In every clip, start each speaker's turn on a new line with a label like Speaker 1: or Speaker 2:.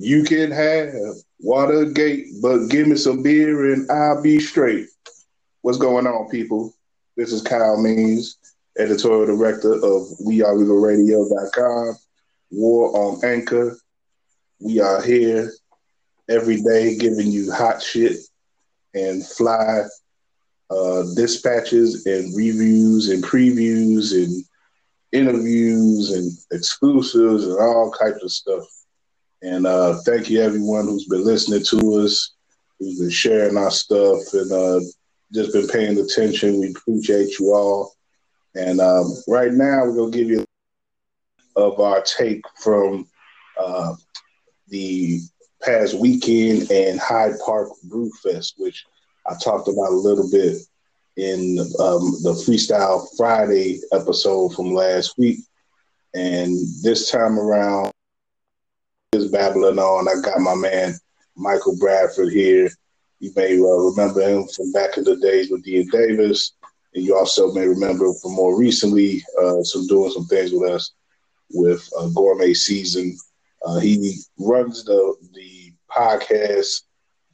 Speaker 1: You can have Watergate, but give me some beer and I'll be straight. What's going on, people? This is Kyle Means, editorial director of WeAreRegalRadio.com, War on Anchor. We are here every day giving you hot shit and fly uh, dispatches and reviews and previews and interviews and exclusives and all types of stuff. And uh, thank you everyone who's been listening to us, who's been sharing our stuff and uh, just been paying attention. We appreciate you all. And um, right now, we're gonna give you of our take from uh, the past weekend and Hyde Park Brew Fest, which I talked about a little bit in um, the Freestyle Friday episode from last week. And this time around, is babbling on. I got my man Michael Bradford here. You may uh, remember him from back in the days with Dean Davis, and you also may remember from more recently, uh, some doing some things with us with uh, Gourmet Season. Uh, he runs the the podcast,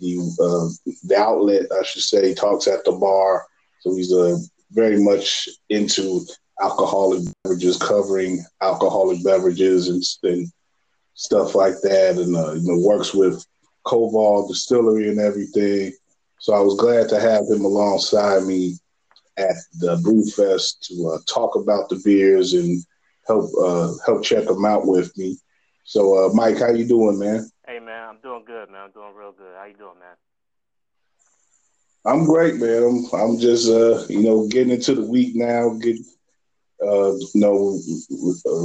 Speaker 1: the uh, the outlet, I should say, talks at the bar. So he's uh, very much into alcoholic beverages, covering alcoholic beverages and, and stuff like that, and uh, you know works with Koval Distillery and everything. So I was glad to have him alongside me at the Brew Fest to uh, talk about the beers and help uh, help check them out with me. So, uh, Mike, how you doing, man?
Speaker 2: Hey, man, I'm doing good, man. I'm doing real good. How you doing, man?
Speaker 1: I'm great, man. I'm I'm just uh, you know getting into the week now, get uh, you know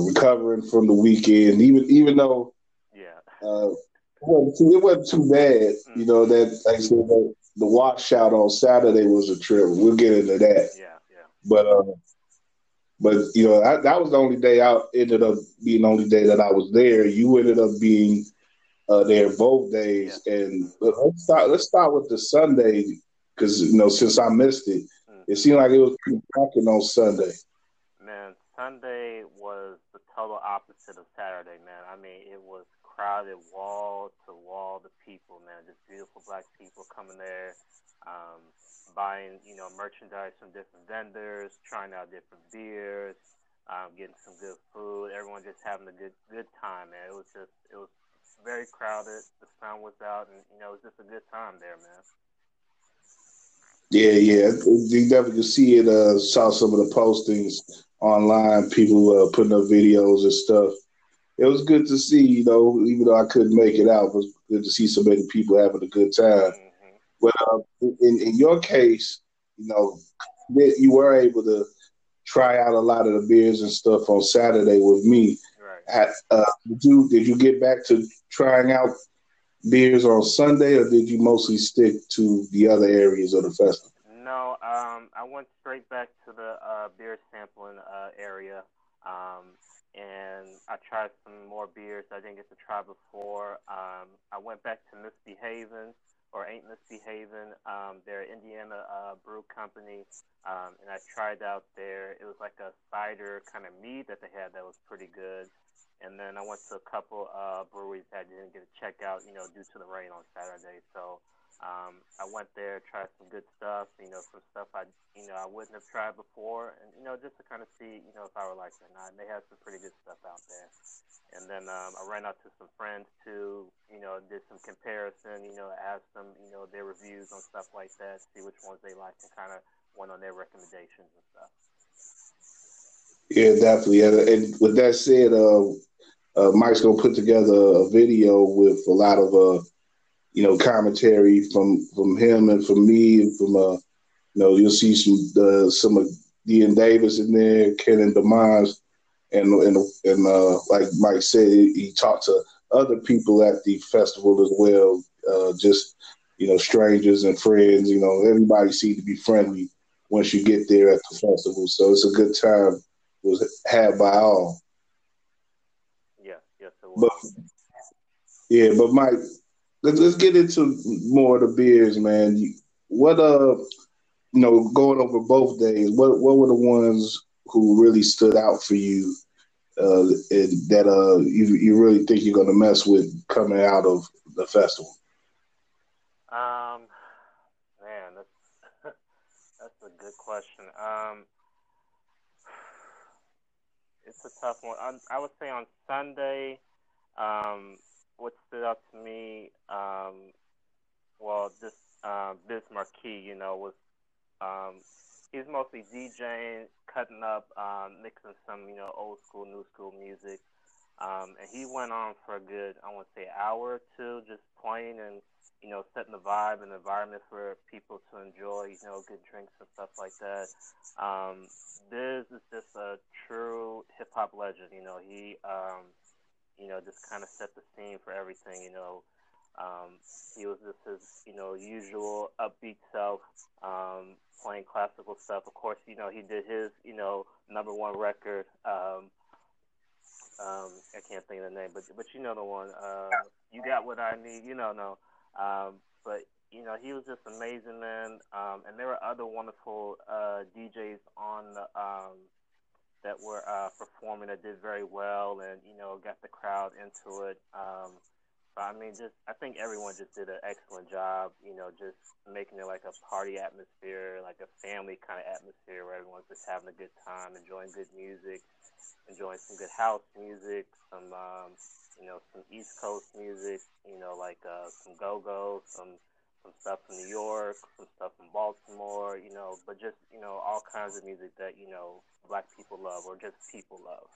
Speaker 1: recovering from the weekend. Even even though
Speaker 2: yeah,
Speaker 1: uh, it wasn't too, it wasn't too bad. Mm-hmm. You know that like I said, the, the washout on Saturday was a trip. We'll get into that.
Speaker 2: Yeah, yeah.
Speaker 1: But uh, but you know I, that was the only day I ended up being the only day that I was there. You ended up being uh, there both days, yeah. and let's start. Let's start with the Sunday because you know since I missed it, mm. it seemed like it was pretty cracking on Sunday.
Speaker 2: Sunday was the total opposite of Saturday. Man, I mean it was crowded wall to wall. The people, man, just beautiful black people coming there, um, buying you know merchandise from different vendors, trying out different beers. Um, getting some good food, everyone just having a good good time, man. It was just it was very crowded. The sun was out, and you know it was just a good time there, man.
Speaker 1: Yeah, yeah, you definitely can see it. Uh, saw some of the postings online, people uh, putting up videos and stuff. It was good to see, you know, even though I couldn't make it out, it was good to see so many people having a good time. Mm-hmm. But uh, in, in your case, you know, you were able to try out a lot of the beers and stuff on Saturday with me.
Speaker 2: Right.
Speaker 1: Uh, did you did you get back to trying out beers on Sunday, or did you mostly stick to the other areas of the festival?
Speaker 2: No, um, I went straight back to the uh, beer sampling uh, area, um, and I tried some more beers I didn't get to try before. Um, I went back to Misbehaving or Ain't Misbehaving. Um, they're Indiana uh, brew company, um, and I tried out there. It was like a cider kind of mead that they had that was pretty good. And then I went to a couple uh, breweries that I didn't get to check out, you know, due to the rain on Saturday. So um, I went there, tried some good stuff, you know, some stuff I, you know, I wouldn't have tried before, and you know, just to kind of see, you know, if I would like it or not. And they had some pretty good stuff out there. And then um, I ran out to some friends too, you know, did some comparison, you know, asked them, you know, their reviews on stuff like that, see which ones they liked, and kind of went on their recommendations and stuff.
Speaker 1: Yeah, definitely. And, and with that said, uh, uh, Mike's gonna put together a video with a lot of uh, you know, commentary from from him and from me and from uh, you know, you'll see some uh, some of Dean Davis in there, Ken and and and and uh, like Mike said, he talked to other people at the festival as well, uh, just you know, strangers and friends. You know, everybody seemed to be friendly once you get there at the festival, so it's a good time was had by all. But yeah, but Mike, let's, let's get into more of the beers, man. What uh, you know, going over both days, what what were the ones who really stood out for you uh, that uh, you you really think you're to mess with coming out of the festival?
Speaker 2: Um, man, that's that's a good question. Um, it's a tough one. I, I would say on Sunday, um, what stood out to me, um, well, this uh, Biz Markie, you know, was um, he's mostly DJing, cutting up, um, mixing some, you know, old school, new school music. Um, and he went on for a good, I want to say, hour or two, just playing and, you know, setting the vibe and environment for people to enjoy, you know, good drinks and stuff like that. Um, Biz is just a true hip hop legend. You know, he, um, you know, just kind of set the scene for everything. You know, um, he was just his, you know, usual upbeat self. Um, playing classical stuff. Of course, you know he did his you know number one record. Um, um, I can't think of the name, but but you know the one. Um, you got what I need. You know, no. Um, but you know he was just amazing, man. Um, and there were other wonderful uh, DJs on the, um, that were uh, performing that did very well, and you know got the crowd into it. Um, I mean, just I think everyone just did an excellent job. You know, just making it like a party atmosphere, like a family kind of atmosphere where everyone's just having a good time, enjoying good music, enjoying some good house music, some um, you know some East Coast music. You know, like uh, some go go, some some stuff from New York, some stuff from Baltimore. You know, but just you know all kinds of music that you know black people love or just people love.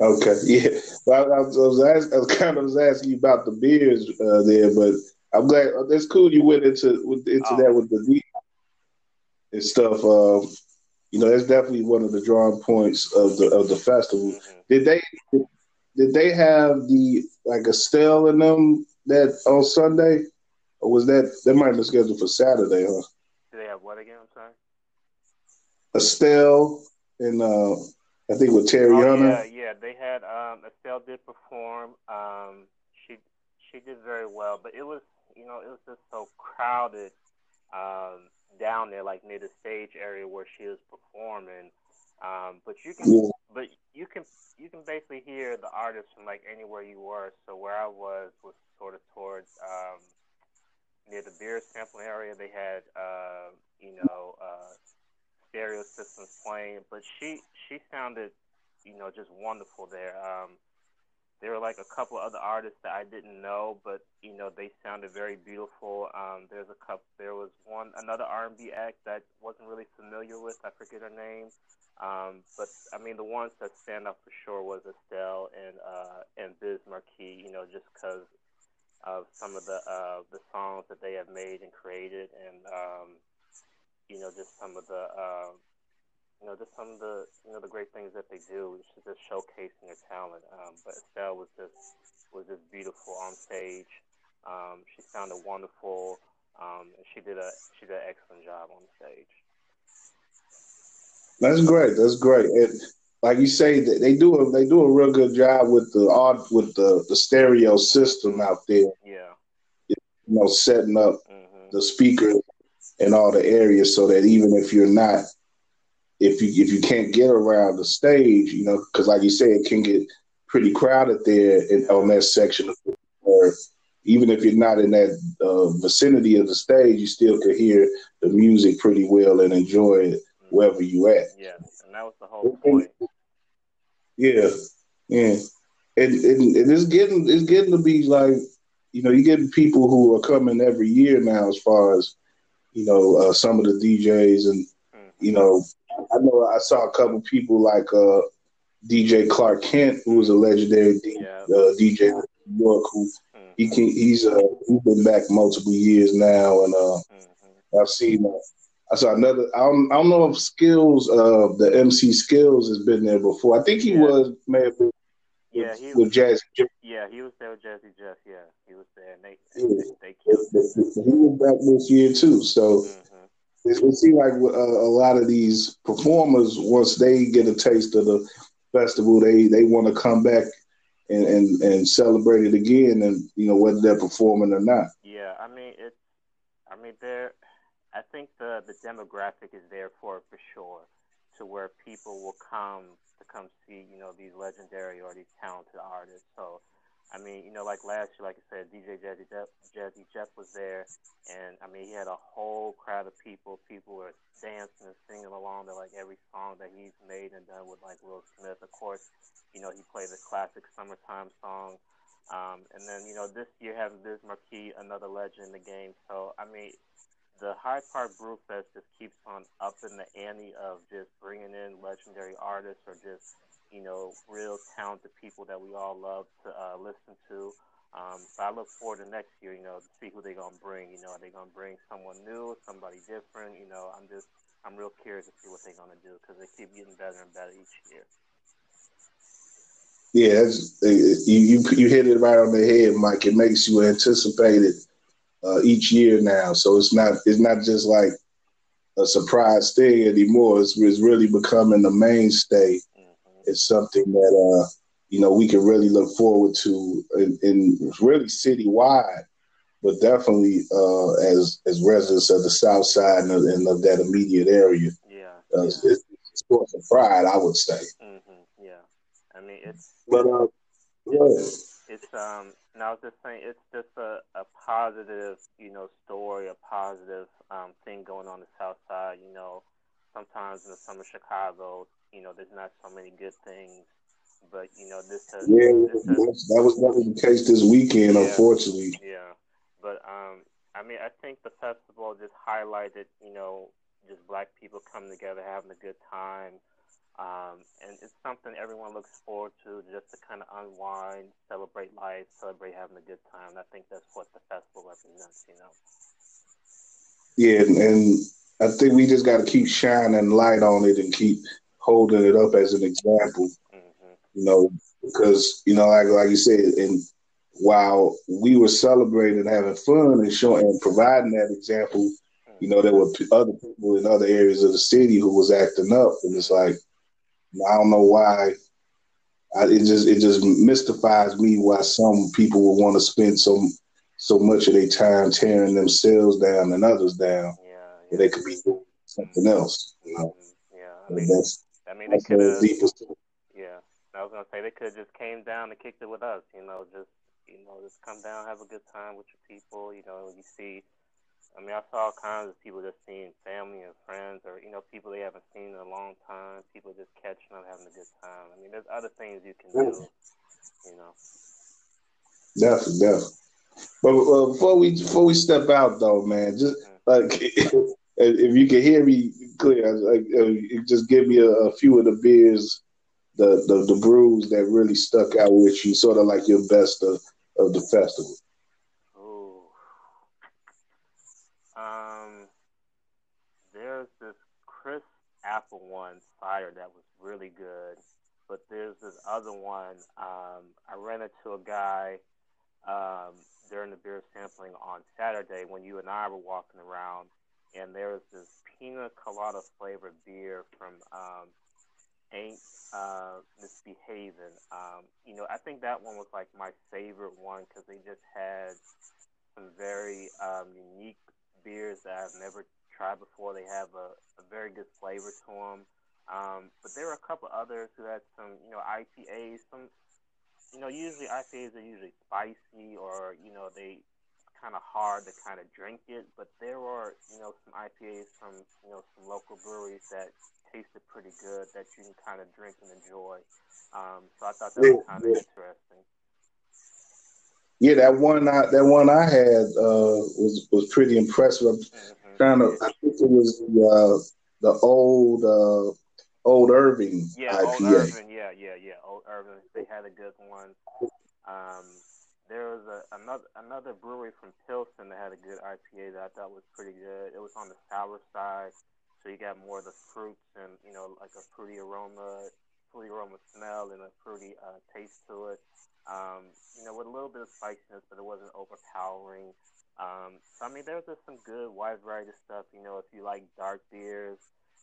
Speaker 1: Okay, yeah. Well, I, was, I was, asking, I was kind of was asking you about the beers uh, there, but I'm glad uh, that's cool. You went into with, into oh. that with the beer and stuff. Uh, you know, that's definitely one of the drawing points of the of the festival. Mm-hmm. Did they did they have the like Estelle in them that on Sunday, or was that that might have been scheduled for Saturday, huh?
Speaker 2: Do they have what again? I'm sorry.
Speaker 1: Estelle and uh, I think with Terry
Speaker 2: oh, Yeah, yeah, they had um, Estelle did perform. Um, she she did very well, but it was you know it was just so crowded um, down there, like near the stage area where she was performing. Um, but you can, yeah. but you can, you can basically hear the artist from like anywhere you were. So where I was was sort of towards um, near the beer sampling area. They had, uh, you know, uh, stereo systems playing, but she she sounded, you know, just wonderful there. Um, there were like a couple other artists that I didn't know, but you know they sounded very beautiful. Um, there's a couple. There was one another R&B act that wasn't really familiar with. I forget her name, um, but I mean the ones that stand out for sure was Estelle and uh, and Biz Markie. You know, just because of some of the uh, the songs that they have made and created, and um, you know, just some of the, uh, you know, just some of the, you know, the great things that they do, just showcasing their talent. Um, but Estelle was just was just beautiful on stage. Um, she sounded wonderful, um, and she did a she did an excellent job on stage.
Speaker 1: That's great. That's great. And like you say, they do a they do a real good job with the art with the the stereo system out there.
Speaker 2: Yeah.
Speaker 1: You know, setting up mm-hmm. the speakers in all the areas so that even if you're not if you if you can't get around the stage, you know, because like you said, it can get pretty crowded there in, on that section. Or even if you're not in that uh, vicinity of the stage, you still can hear the music pretty well and enjoy it wherever you at.
Speaker 2: Yeah, and that was the whole point.
Speaker 1: Yeah, yeah, and, and, and it's getting it's getting to be like you know you're getting people who are coming every year now as far as you know, uh, some of the DJs, and mm-hmm. you know, I know I saw a couple people like uh, DJ Clark Kent, who was a legendary D- yeah. uh, DJ in New York, who mm-hmm. he can, he's uh, he's been back multiple years now, and uh, mm-hmm. I've seen. I saw another. I don't, I don't know if Skills, uh, the MC Skills, has been there before. I think he yeah. was may have been
Speaker 2: yeah, he
Speaker 1: with Jazzy
Speaker 2: Jeff. Yeah, he was there with Jazzy Jeff. Yeah, he was there, and they
Speaker 1: yeah. they, killed He was back this year too. So mm-hmm. it, it seems like uh, a lot of these performers, once they get a taste of the festival, they they want to come back and, and and celebrate it again, and you know whether they're performing or not.
Speaker 2: Yeah, I mean it's, I mean there, I think the the demographic is there for for sure to where people will come to come see, you know, these legendary or these talented artists. So, I mean, you know, like last year, like I said, DJ Jazzy Jeff, Jazzy Jeff was there, and I mean, he had a whole crowd of people. People were dancing and singing along to like every song that he's made and done with like Will Smith. Of course, you know, he played the classic "Summertime" song. Um, and then, you know, this year having Biz Markie, another legend in the game. So, I mean, the Hyde Park Brew Fest just keeps on upping the ante of just bringing in legendary artists or just you know real talented people that we all love to uh, listen to. Um, so I look forward to next year, you know, to see who they're gonna bring. You know, are they gonna bring someone new, somebody different? You know, I'm just I'm real curious to see what they're gonna do because they keep getting better and better each year.
Speaker 1: Yeah, you, you you hit it right on the head, Mike. It makes you anticipate it uh, each year now. So it's not it's not just like a surprise thing anymore. It's, it's really becoming the mainstay. Mm-hmm. It's something that uh, you know we can really look forward to, in, in really citywide, but definitely uh, as as residents of the South Side and of, and of that immediate area.
Speaker 2: Yeah,
Speaker 1: uh,
Speaker 2: yeah.
Speaker 1: It's, it's source of pride, I would say.
Speaker 2: Mm-hmm. Yeah, I mean it's.
Speaker 1: But uh,
Speaker 2: it's, it's um and I was just saying, it's just a, a positive, you know, story, a positive um, thing going on the South Side. You know, sometimes in the summer Chicago, you know, there's not so many good things, but you know, this has,
Speaker 1: yeah,
Speaker 2: this has,
Speaker 1: that was never the case this weekend,
Speaker 2: yeah,
Speaker 1: unfortunately.
Speaker 2: Yeah, but um, I mean, I think the festival just highlighted, you know, just black people coming together, having a good time. Um, and it's something everyone looks forward to just to kind of unwind, celebrate life, celebrate having a good time. I think that's what the festival represents, you know.
Speaker 1: Yeah, and I think we just got to keep shining light on it and keep holding it up as an example.
Speaker 2: Mm-hmm.
Speaker 1: You know, because you know, like like you said, and while we were celebrating, having fun, and showing and providing that example, you know, there were other people in other areas of the city who was acting up, and it's like I don't know why. I, it just it just mystifies me why some people would want to spend so so much of their time tearing themselves down and others down.
Speaker 2: Yeah,
Speaker 1: yeah. they could be doing something else. You know?
Speaker 2: Mm-hmm. Yeah, I mean,
Speaker 1: that's
Speaker 2: I mean, they could have. Yeah, I was gonna say they could just came down and kicked it with us. You know, just you know, just come down, have a good time with your people. You know, you see I mean, I saw all kinds of people just seeing family and friends, or you know, people they haven't seen in a long time. People just catching up, having a good time. I mean, there's other things you can do, you know.
Speaker 1: Definitely, definitely. But uh, before we before we step out, though, man, just mm-hmm. like if you can hear me clear, like, uh, just give me a, a, few of the beers, the, the the brews that really stuck out with you, sort of like your best of, of the festival.
Speaker 2: Um, there's this crisp apple one fire that was really good, but there's this other one. Um, I ran into a guy um, during the beer sampling on Saturday when you and I were walking around, and there was this pina colada flavored beer from um, Ain't uh, Misbehaving. Um, you know, I think that one was like my favorite one because they just had some very um, unique beers that I've never tried before. They have a, a very good flavor to them. Um, but there were a couple others who had some, you know, IPAs. Some, you know, usually IPAs are usually spicy or, you know, they kind of hard to kind of drink it. But there were, you know, some IPAs from, you know, some local breweries that tasted pretty good that you can kind of drink and enjoy. Um, so I thought that was kind of yeah. interesting.
Speaker 1: Yeah, that one I, that one I had uh, was was pretty impressive. Mm-hmm. Trying to, I think it was the uh, the old uh, old Irving
Speaker 2: yeah,
Speaker 1: IPA.
Speaker 2: Old Irving, yeah, yeah, yeah. Old Irving, they had a good one. Um, there was a, another another brewery from Pilsen that had a good IPA that I thought was pretty good. It was on the sour side, so you got more of the fruits and you know like a fruity aroma, fruity aroma smell and a fruity uh, taste to it. Um, you know, with a little bit of spiciness, but it wasn't overpowering. Um, so I mean, there's just some good wide variety of stuff. You know, if you like dark beers,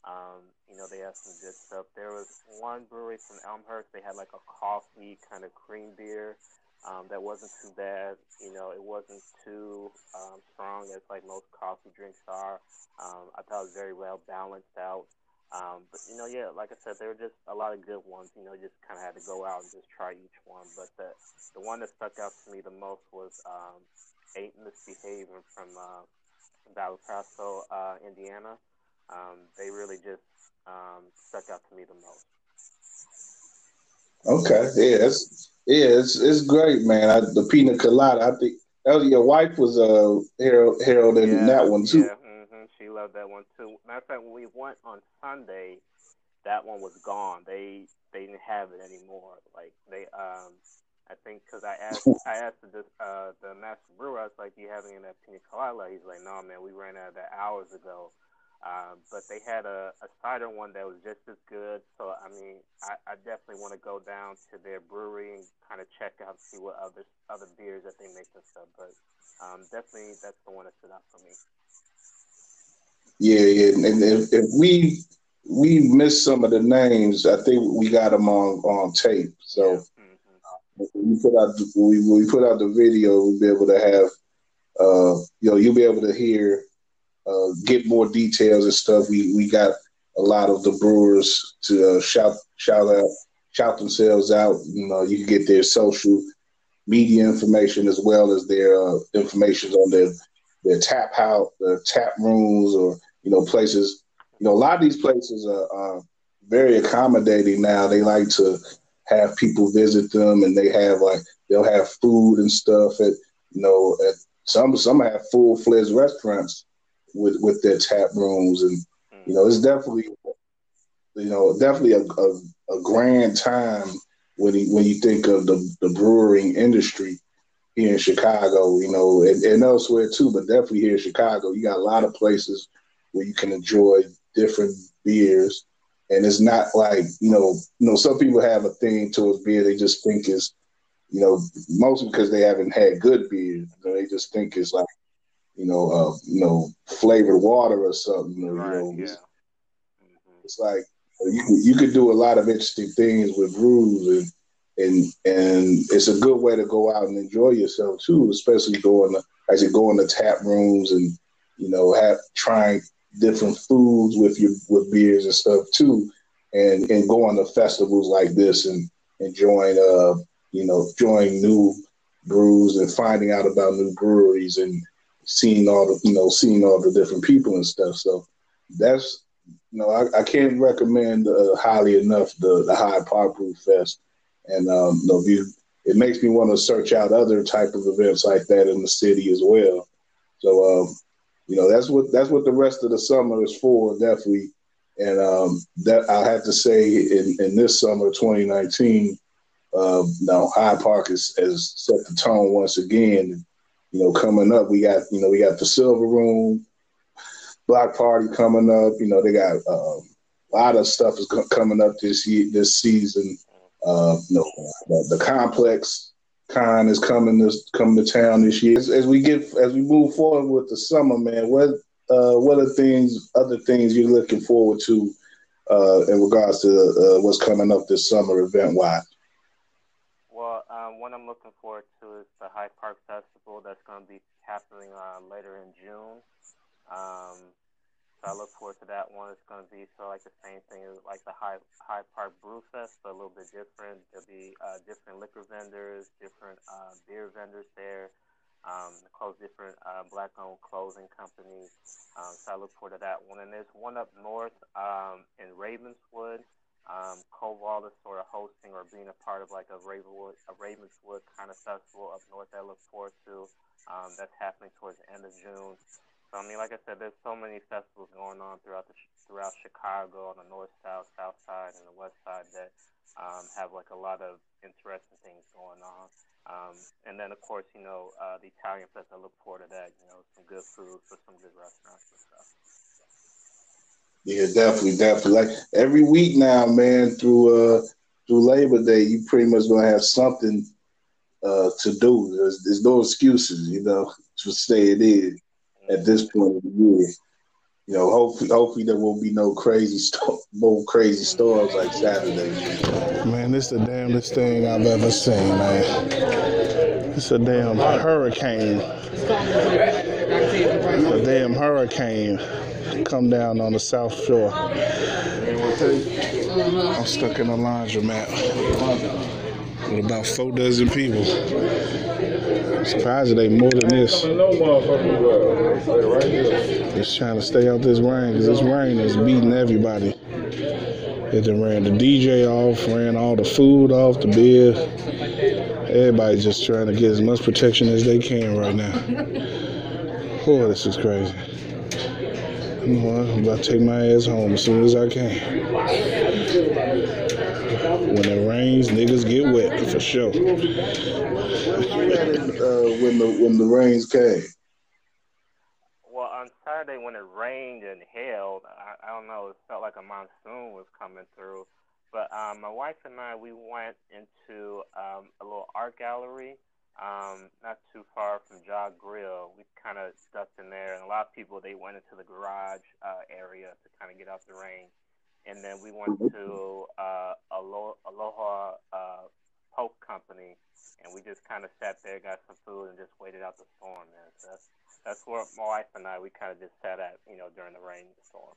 Speaker 2: um, you know, they have some good stuff. There was one brewery from Elmhurst. They had like a coffee kind of cream beer um, that wasn't too bad. You know, it wasn't too um, strong as like most coffee drinks are. Um, I thought it was very well balanced out. Um, but you know, yeah, like I said, there were just a lot of good ones. You know, you just kind of had to go out and just try each one. But the the one that stuck out to me the most was um, Misbehaving from uh, Valley Paso, uh, Indiana. Um, they really just um, stuck out to me the most.
Speaker 1: Okay, yeah, it's yeah, it's it's great, man. I, the pina colada, I think that was, your wife was uh Harold Harold in
Speaker 2: yeah,
Speaker 1: that one too.
Speaker 2: Yeah, mm-hmm. she loved that one too. Matter of fact, when we went on Sunday, that one was gone. They they didn't have it anymore. Like they um. I think because I asked I asked the uh, the master brewer, I was like, "Do you have any of that pina colada?" He's like, "No, man, we ran out of that hours ago." Um, but they had a, a cider one that was just as good. So I mean, I, I definitely want to go down to their brewery and kind of check out see what other other beers that they make and stuff. But um, definitely, that's the one that stood out for me.
Speaker 1: Yeah, yeah, and if, if we we missed some of the names, I think we got them on on tape. So yeah. Mm-hmm. we put out we we put out the video, we'll be able to have uh, you know you'll be able to hear uh, get more details and stuff. We we got a lot of the brewers to uh, shout shout out shout themselves out. You know, you can get their social media information as well as their uh, information on their their tap house, their tap rooms, or you know places. You know, a lot of these places are, are very accommodating now. They like to have people visit them, and they have like they'll have food and stuff at you know at some some have full fledged restaurants with with their tap rooms, and you know, it's definitely you know definitely a, a, a grand time when you when you think of the the brewing industry here in Chicago, you know, and, and elsewhere too, but definitely here in Chicago, you got a lot of places where you can enjoy different beers. And it's not like, you know, you know, some people have a thing towards beer they just think is, you know, mostly because they haven't had good beer. You know, they just think it's like you know, uh, you know, flavored water or something. Or, right, you know,
Speaker 2: yeah.
Speaker 1: it's, it's like you could, you could do a lot of interesting things with brews and and and it's a good way to go out and enjoy yourself too, especially going to as you go into tap rooms and you know have trying different foods with your with beers and stuff too, and and going to festivals like this and enjoying uh you know enjoying new brews and finding out about new breweries and seeing all the you know seeing all the different people and stuff. So that's you know I, I can't recommend uh, highly enough the the Hyde Park Brew Fest, and um, you, it makes me want to search out other type of events like that in the city as well. So um, you know that's what that's what the rest of the summer is for, definitely. And um, that I have to say, in, in this summer, 2019, uh, now Hyde Park has, has set the tone once again you know, coming up, we got you know we got the Silver Room, Block Party coming up. You know, they got uh, a lot of stuff is coming up this year, this season. Uh, you know, the, the complex con is coming this coming to town this year. As, as, we get as we move forward with the summer, man, what uh, what are things, other things you're looking forward to uh, in regards to uh, what's coming up this summer event wise?
Speaker 2: Well, um, what I'm looking forward to is the Hyde Park Festival that's going to be happening uh, later in June. Um, so I look forward to that one. It's going to be sort of like the same thing as like the High Hyde Park Brew Fest, but a little bit different. There'll be uh, different liquor vendors, different uh, beer vendors there, um, close different uh, black-owned clothing companies. Um, so I look forward to that one. And there's one up north um, in Ravenswood um, is sort of hosting or being a part of like a Ravenwood, a Ravenswood kind of festival up north that I look forward to. Um, that's happening towards the end of June. So I mean, like I said, there's so many festivals going on throughout the throughout Chicago on the north, south, south side, and the west side that um, have like a lot of interesting things going on. Um, and then of course, you know, uh, the Italian fest. I look forward to that. You know, some good food for some good restaurants and stuff.
Speaker 1: Yeah, definitely, definitely. Like every week now, man, through uh through Labor Day, you pretty much gonna have something uh to do. There's, there's no excuses, you know, to stay in at this point of the year. You know, hopefully, hopefully there won't be no crazy storm, no crazy storms like Saturday.
Speaker 3: Man, this is the damnedest thing I've ever seen, man. It's a damn hurricane. A damn hurricane come down on the South Shore. I'm stuck in a laundromat with about four dozen people. Surprised they more than this. Just trying to stay out this rain because this rain is beating everybody. It done ran the DJ off, ran all the food off, the beer. Everybody just trying to get as much protection as they can right now. Boy, this is crazy. I'm about to take my ass home as soon as I can. When it rains, niggas get wet for sure.
Speaker 1: uh, when the when the rains came.
Speaker 2: Well, on Saturday when it rained and hailed, I, I don't know, it felt like a monsoon was coming through. But um, my wife and I, we went into um, a little art gallery, um, not too far from Jog Grill. We kind of stuck in there, and a lot of people they went into the garage uh, area to kind of get out the rain. And then we went to uh, Alo- Aloha uh, Poke Company, and we just kind of sat there, got some food, and just waited out the storm. Man, so that's that's where my wife and I we kind of just sat at, you know, during the rainstorm.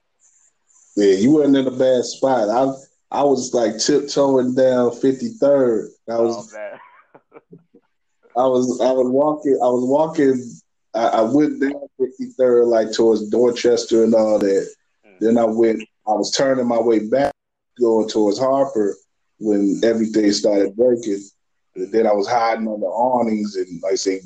Speaker 1: Yeah, you weren't in a bad spot. I I was like tiptoeing down 53rd. I was
Speaker 2: oh.
Speaker 1: I was I was walking I was walking I, I went down 53rd like towards Dorchester and all that.
Speaker 2: Mm.
Speaker 1: Then I went I was turning my way back going towards Harper when everything started breaking. And then I was hiding under awnings and like I say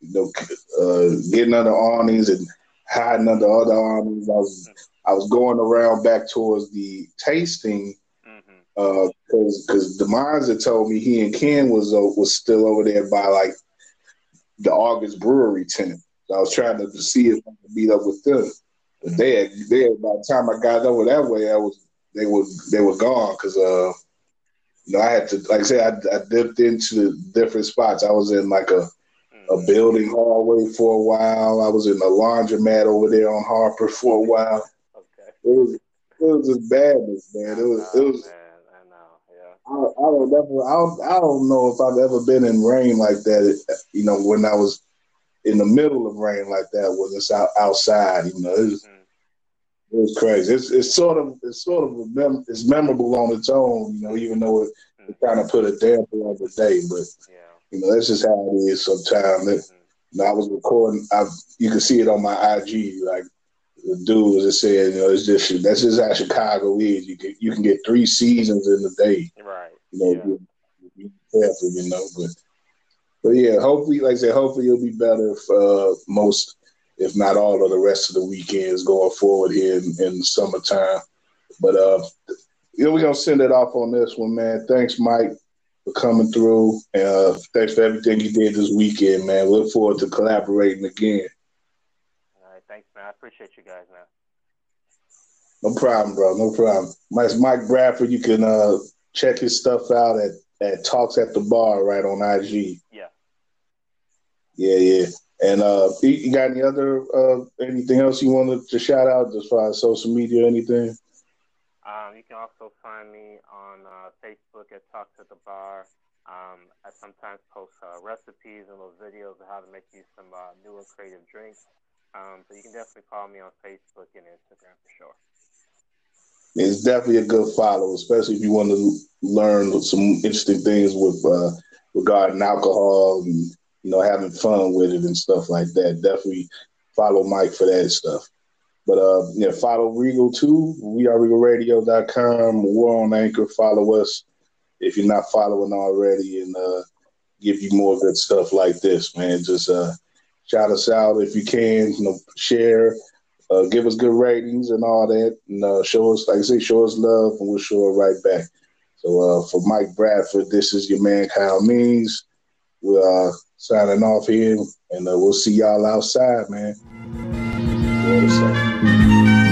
Speaker 1: you know uh, getting under awnings and hiding under other awnings. I was I was going around back towards the tasting because because Demonza told me he and Ken was uh, was still over there by like the August Brewery tent. So I was trying to see if I could meet up with them, they had, they had, by the time I got over that way, I was they were they were gone because uh you know I had to like I said I, I dipped into different spots. I was in like a a building hallway for a while. I was in the laundromat over there on Harper for a while.
Speaker 2: Okay.
Speaker 1: It was it was just badness, man. It was it
Speaker 2: Oh,
Speaker 1: was.
Speaker 2: man, I know. Yeah.
Speaker 1: I, I don't ever, I don't, I don't know if I've ever been in rain like that. You know, when I was in the middle of rain like that, when it's out outside. You know, it was,
Speaker 2: Mm.
Speaker 1: it was crazy. It's, it's sort of, it's sort of, mem- it's memorable on its own. You know, even though it, it kind of put a damper on the day, but
Speaker 2: Yeah.
Speaker 1: you know, that's just how it is. Sometimes, It-
Speaker 2: Mhm.
Speaker 1: you know, I was recording. I, you can see it on my IG. Like the dude was just saying, you know, it's just that's just how Chicago is. You can you can get three seasons in a day.
Speaker 2: Right.
Speaker 1: you know,
Speaker 2: Yeah.
Speaker 1: careful, you know. But but yeah, hopefully, like I said, hopefully it'll be better for uh, most, if not all, of the rest of the weekends going forward here in, in the summertime. But uh, you know, we're gonna send it off on this one, man. Thanks, Mike, for coming through. Uh, thanks for everything you did this weekend, man. We Look forward to collaborating again.
Speaker 2: All right. Thanks, man. I appreciate you guys, man.
Speaker 1: No problem, bro. No problem. Mike, Mike Bradford, you can uh, check his stuff out at, at Talks at the Bar right on IG.
Speaker 2: Yeah.
Speaker 1: Yeah, yeah. And uh, you got any other uh, anything else you wanted to shout out as far as social media or anything?
Speaker 2: Um, you can also find me on uh, Facebook at Talk to the Bar. Um, I sometimes post uh, recipes and little videos of how to make you some uh, new and creative drinks. Um, so you can definitely follow me on Facebook and Instagram for sure.
Speaker 1: It's definitely a good follow, especially if you want to learn some interesting things with uh, regarding alcohol and you know having fun with it and stuff like that. Definitely follow Mike for that stuff. But uh, yeah, follow Regal too. We are RegalRadio.com. We're on Anchor. Follow us if you're not following already, and uh, give you more good stuff like this, man. Just uh, shout us out if you can. You know, share, uh, give us good ratings and all that, and uh, show us, like I say, show us love, and we'll show it right back. So uh, for Mike Bradford, this is your man Kyle Means. We're uh, signing off here, and uh, we'll see y'all outside, man.
Speaker 2: Um, uh.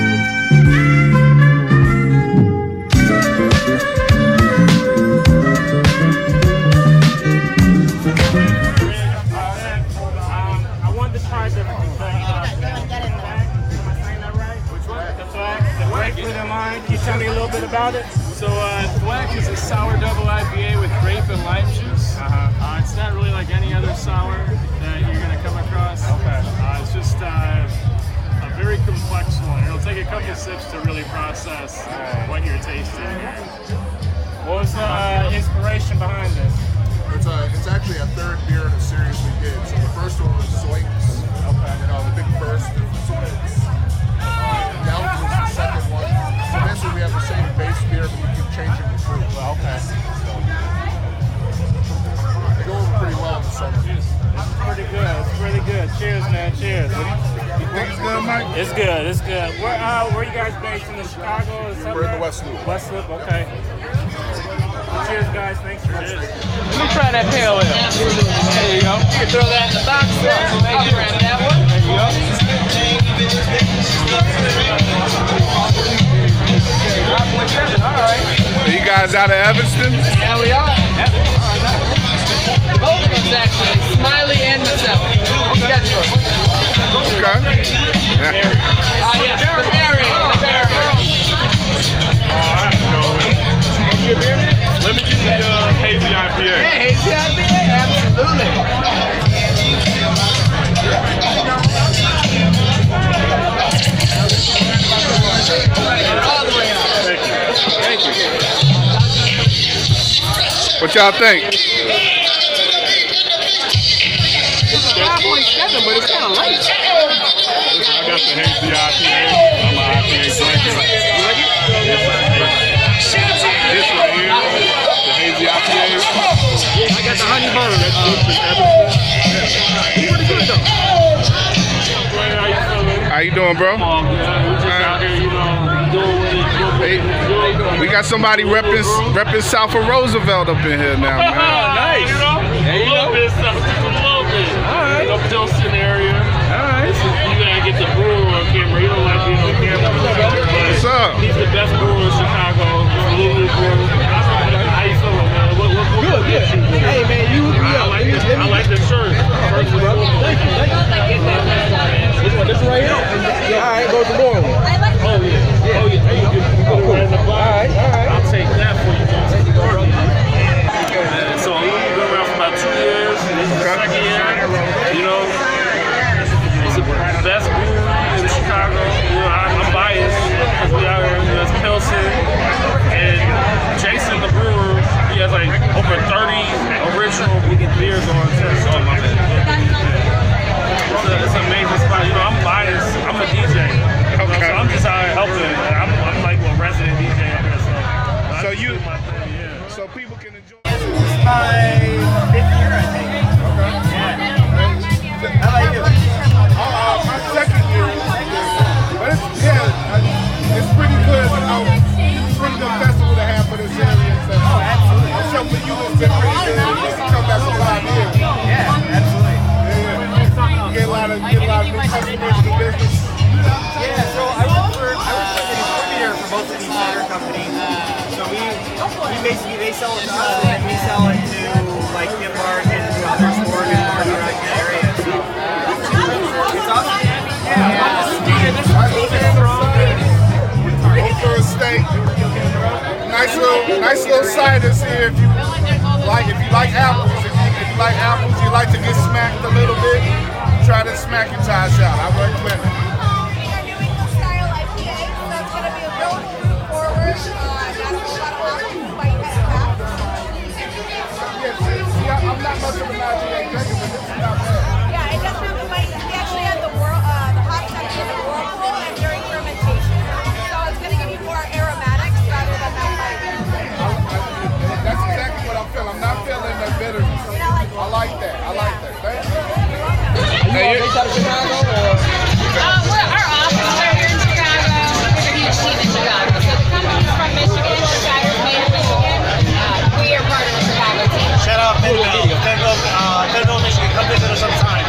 Speaker 2: Can you tell me a little bit about it?
Speaker 4: So uh, Thwack is a sour double IPA with grape and lime juice.
Speaker 2: Uh-huh.
Speaker 4: Uh, it's not really like any other sour that you're gonna come across.
Speaker 2: Okay.
Speaker 4: Uh, it's just uh, a very complex one. It'll take a couple sips to really process what you're tasting. What was the uh, inspiration behind this?
Speaker 5: It's a, it's actually a third beer in a series we did. So the first one was Zoinks. Okay. You know, the big burst of Zoinks. Uh, Down was the second one. So basically we have the same base beer, but we keep changing the fruit.
Speaker 4: Okay.
Speaker 5: They go over pretty well in the summer.
Speaker 4: It's pretty good. It's pretty good. Cheers, man. Cheers.
Speaker 1: You think it's good, Mike?
Speaker 4: It's good. It's good. Where uh, where you guys based in the Chicago? Or something?
Speaker 5: We're in the West Loop.
Speaker 4: West Loop. Okay. Cheers, guys. Thanks for Cheers.
Speaker 6: Let me try that pale ale. There you go. You can throw that in the box there. I'll grab that one. There you go. All right.
Speaker 1: Are you guys out of Evanston?
Speaker 6: Yeah, we are. Both of us actually, Smiley and Maselli. You got yours.
Speaker 1: Okay. Yeah.
Speaker 6: Ah, yes, the berry, the berry.
Speaker 4: Let me get the uh, hazy IPA.
Speaker 6: Hey, hazy IPA, absolutely. All the way up.
Speaker 4: Thank you. Thank you.
Speaker 1: What y'all think?
Speaker 6: It's 5.7, but it's kind of light.
Speaker 4: I got the hazy. I'm. This one here, the hazy.
Speaker 6: I got the honey bun.
Speaker 4: That's.
Speaker 6: Pretty good though.
Speaker 4: How you
Speaker 1: doing, bro?
Speaker 4: All good. We just out here, you know, doing what it
Speaker 1: Hey, we got somebody repping repping South of Roosevelt up in here now, man.
Speaker 4: nice. You know,
Speaker 6: There you
Speaker 4: a little
Speaker 6: go.
Speaker 4: bit, stuff, just a little bit.
Speaker 6: All right.
Speaker 4: You know, area.
Speaker 6: All right.
Speaker 4: You gotta get the brewer on camera. He don't like being on camera.
Speaker 1: What's up?
Speaker 4: He's the best brewer in Chicago. Little brewer. How you feeling, man? What, what, what
Speaker 6: Good, good. Hey man, you hook me
Speaker 4: I
Speaker 6: up.
Speaker 4: like this. I like this shirt.
Speaker 6: Thank you, brother. Thank you. Thank you. This one, this one right here. All right, go to the more one.
Speaker 4: Oh yeah. Oh yeah. You can you can put it in the box.
Speaker 6: All right, all right.
Speaker 4: I'll take that for you. Man, so we've been around for about two years. This is the second year.
Speaker 5: Nice little ciders here if you like if you like apples. If you, if you like apples, you like to get smacked a little bit. Try to smack this Smackintosh out. I recommend it.
Speaker 1: Hey, you-
Speaker 6: Based out of Chicago or?
Speaker 7: Uh, we're, our offices are here in Chicago. We have a huge team in Chicago. So the company's from Michigan, the made in Michigan. Uh, we are part of the Chicago team.
Speaker 8: Shout out uh, Michigan. Come visit us sometime.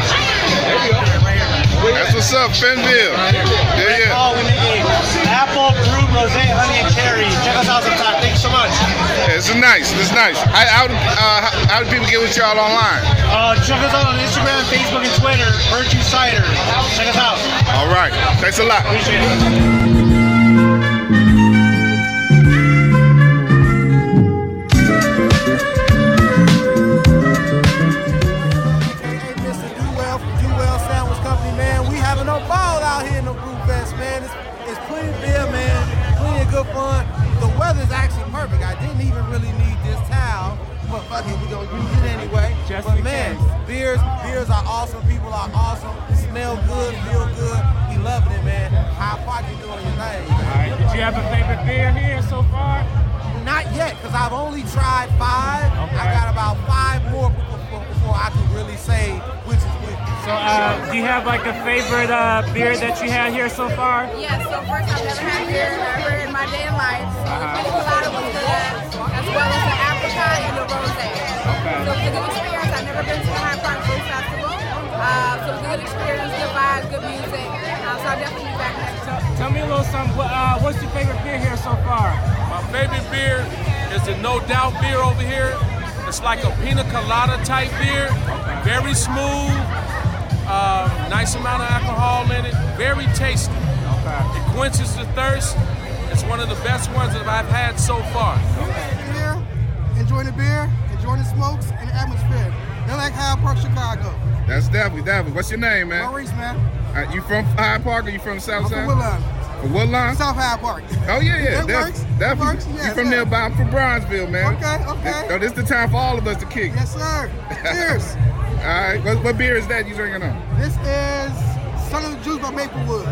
Speaker 8: There you go. Right here, man.
Speaker 1: That's what's up, Fennville. Yeah, yeah.
Speaker 8: Oh, we make a apple, brewed, rosé, honey, and cherry. Check us out sometime.
Speaker 1: This is nice. This is nice. How, uh, how do people get with y'all online?
Speaker 8: Uh, check us out on Instagram, Facebook, and Twitter. Virtue Cider. Check us out.
Speaker 1: All right. Thanks a lot.
Speaker 8: Appreciate it.
Speaker 9: Fuck it, we gonna use it anyway.
Speaker 10: Just
Speaker 9: but
Speaker 10: in
Speaker 9: man,
Speaker 10: case.
Speaker 9: beers, beers are awesome. People are awesome. Smell good, feel good. We loving it, man. Hyde Park, you doing your thing.
Speaker 10: All right. Did you have a favorite beer here so far?
Speaker 9: Not yet, because I've only tried five.
Speaker 10: Okay.
Speaker 9: I got about five more before, before I can really say which is which.
Speaker 10: So, uh, do you have like a favorite uh, beer that you had here so far?
Speaker 11: Yes, so first I've never had beer ever in my day and life.
Speaker 10: Uh-huh.
Speaker 11: A good experience. I've never been to the Hyde Park Food Festival. Uh, so it was a good experience, good vibes, good music. Uh, so I'll definitely be back next year.
Speaker 10: Tell me a little something. What, uh, what's your favorite beer here so far?
Speaker 4: My favorite beer is the No Doubt beer over here. It's like a pina colada type beer, very smooth, uh, nice amount of alcohol in it, very tasty. It quenches the thirst. It's one of the best ones that I've had so far.
Speaker 9: Here, enjoying the beer, enjoying the smokes, and the atmosphere. They're like Hyde Park, Chicago.
Speaker 12: That's definitely, definitely. What's your name, man?
Speaker 9: Maurice, man.
Speaker 12: Uh, you from Hyde Park or you from South
Speaker 9: I'm
Speaker 12: Southside?
Speaker 9: from Woodlawn.
Speaker 12: From?
Speaker 9: South Hyde Park.
Speaker 12: Oh yeah, yeah,
Speaker 9: That
Speaker 12: def-
Speaker 9: works. That works.
Speaker 12: you from
Speaker 9: yes.
Speaker 12: nearby? I'm from Bronzeville, man.
Speaker 9: Okay, okay.
Speaker 12: So this is the time for all of us to kick.
Speaker 9: Yes, sir. Cheers.
Speaker 12: all right. What, what beer is that you drinking on?
Speaker 9: This is Son of the Juice by Maplewood.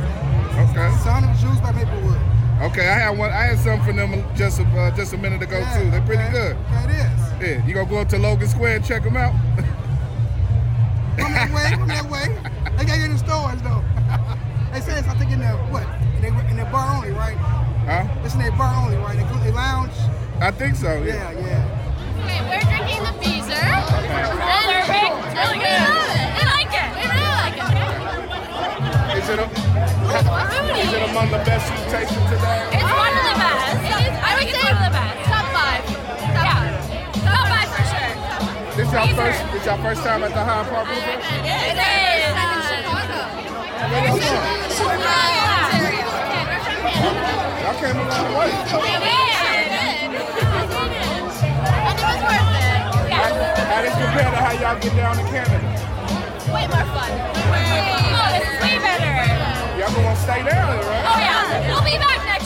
Speaker 12: Okay.
Speaker 9: Son of the Juice by Maplewood.
Speaker 12: Okay, I had one. I had some from them just a, uh, just a minute ago
Speaker 9: Yeah,
Speaker 12: too. They're pretty
Speaker 9: okay.
Speaker 12: good.
Speaker 9: Okay, it is.
Speaker 12: Yeah, you gonna go up to Logan Square and check them out?
Speaker 9: Come that way, come that way. They got it in the stores though. they say it's I think in the what? In their in their bar only, right?
Speaker 12: Huh?
Speaker 9: It's in their bar only, right? They, they lounge.
Speaker 12: I think so. Yeah.
Speaker 9: Yeah, yeah.
Speaker 7: Okay, we're drinking the Beezer. And perfect. Really good. I like it. I really like it.
Speaker 12: Is it a, is it among the best you've tasted today?
Speaker 7: It's one of the best. I think it's one of the best. Top five. Top five. Top five for sure.
Speaker 12: This your
Speaker 7: Beaver.
Speaker 12: first. This your first time at the Hyde Park Food Festival?
Speaker 7: It is.
Speaker 12: Where you from? Y'all came a long way. It is. It is. But it was worth it. How, how this compare to how y'all get down to Canada?
Speaker 7: Way more fun. Way more fun. Oh,
Speaker 12: y'all gonna stay down right? Oh yeah,
Speaker 7: we'll be back next.